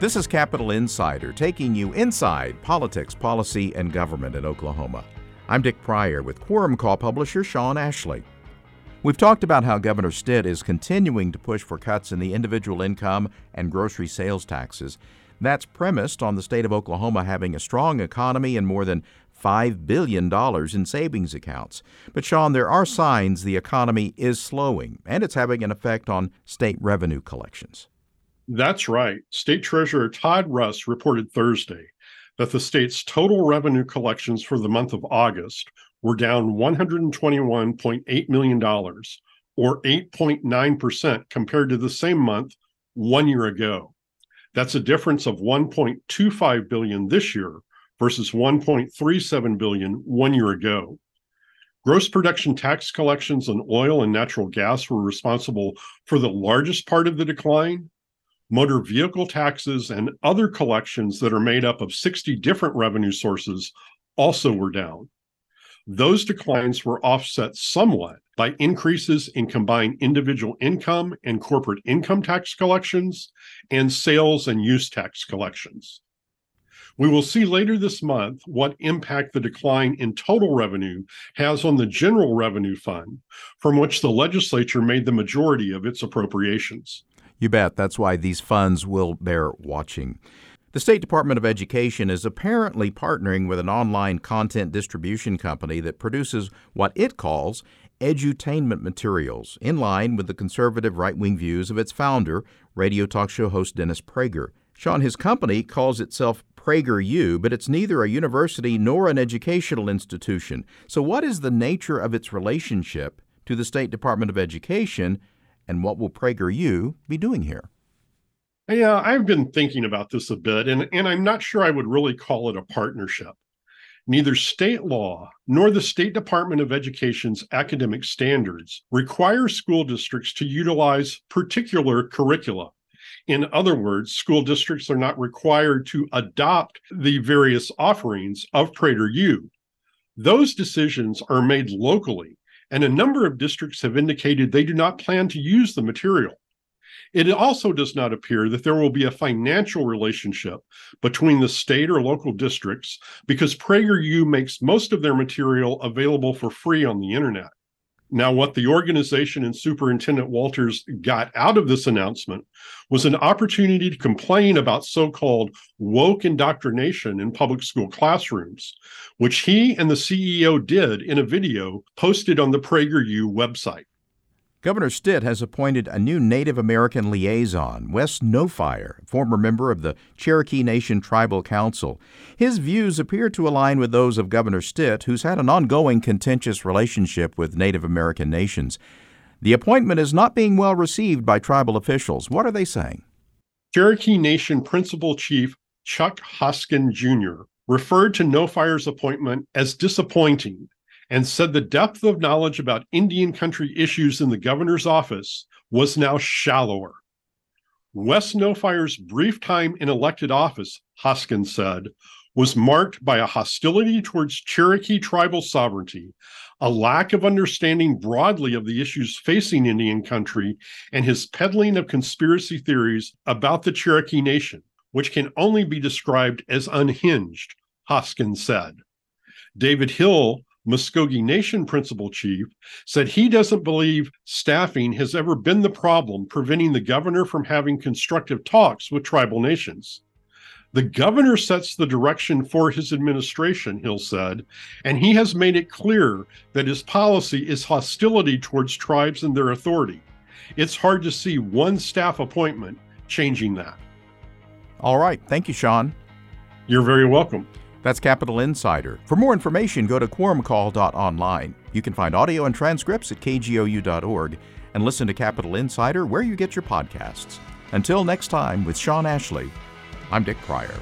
This is Capitol Insider, taking you inside politics, policy, and government in Oklahoma. I'm Dick Pryor with Quorum Call publisher Shawn Ashley. We've talked about how Governor Stitt is continuing to push for cuts in the individual income and grocery sales taxes. That's premised on the state of Oklahoma having a strong economy and more than $5 billion in savings accounts. But, Sean, there are signs the economy is slowing, and it's having an effect on state revenue collections. That's right. State Treasurer Todd Russ reported Thursday that the state's total revenue collections for the month of August were down $121.8 million, or 8.9% compared to the same month one year ago. That's a difference of 1.25 billion this year versus 1.37 billion one year ago. Gross production tax collections on oil and natural gas were responsible for the largest part of the decline, motor vehicle taxes, and other collections that are made up of 60 different revenue sources also were down. Those declines were offset somewhat by increases in combined individual income and corporate income tax collections and sales and use tax collections. We will see later this month what impact the decline in total revenue has on the general revenue fund, from which the legislature made the majority of its appropriations. You bet. That's why these funds will bear watching. The State Department of Education is apparently partnering with an online content distribution company that produces what it calls edutainment materials, in line with the conservative right wing views of its founder, radio talk show host Dennis Prager. Shawn, his company calls itself PragerU, but it's neither a university nor an educational institution. So, what is the nature of its relationship to the State Department of Education and what will PragerU be doing here? Yeah, I've been thinking about this a bit, and, and I'm not sure I would really call it a partnership. Neither state law nor the State Department of Education's academic standards require school districts to utilize particular curricula. In other words, school districts are not required to adopt the various offerings of PragerU. Those decisions are made locally and a number of districts have indicated they do not plan to use the material. It also does not appear that there will be a financial relationship between the state or local districts because PragerU makes most of their material available for free on the internet. Now, what the organization and Superintendent Walters got out of this announcement was an opportunity to complain about so called woke indoctrination in public school classrooms, which he and the CEO did in a video posted on the PragerU website. Governor Stitt has appointed a new Native American liaison, Wes Nofire, former member of the Cherokee Nation Tribal Council. His views appear to align with those of Governor Stitt, who's had an ongoing contentious relationship with Native American nations. The appointment is not being well received by tribal officials. What are they saying? Cherokee Nation Principal Chief Chuck Hoskin Jr. referred to Nofire's appointment as disappointing and said the depth of knowledge about Indian country issues in the governor's office was now shallower. Wes Nofire's brief time in elected office, Hoskins said, was marked by a hostility towards Cherokee tribal sovereignty, a lack of understanding broadly of the issues facing Indian country, and his peddling of conspiracy theories about the Cherokee Nation, which can only be described as unhinged, Hoskins said. David Hill, Muscogee Nation principal chief, said he doesn't believe staffing has ever been the problem preventing the governor from having constructive talks with tribal nations. The governor sets the direction for his administration, Hill said, and he has made it clear that his policy is hostility towards tribes and their authority. It's hard to see one staff appointment changing that. All right. Thank you, Shawn. You're very welcome. That's Capitol Insider. For more information, go to quorumcall.online. You can find audio and transcripts at kgou.org and listen to Capitol Insider where you get your podcasts. Until next time, with Shawn Ashley, I'm Dick Pryor.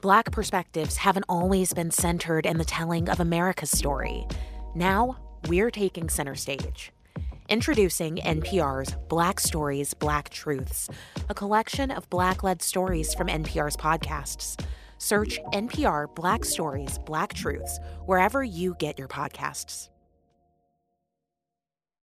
Black perspectives haven't always been centered in the telling of America's story. Now, we're taking center stage. Introducing NPR's Black Stories, Black Truths, a collection of Black led stories from NPR's podcasts. Search NPR Black Stories, Black Truths wherever you get your podcasts.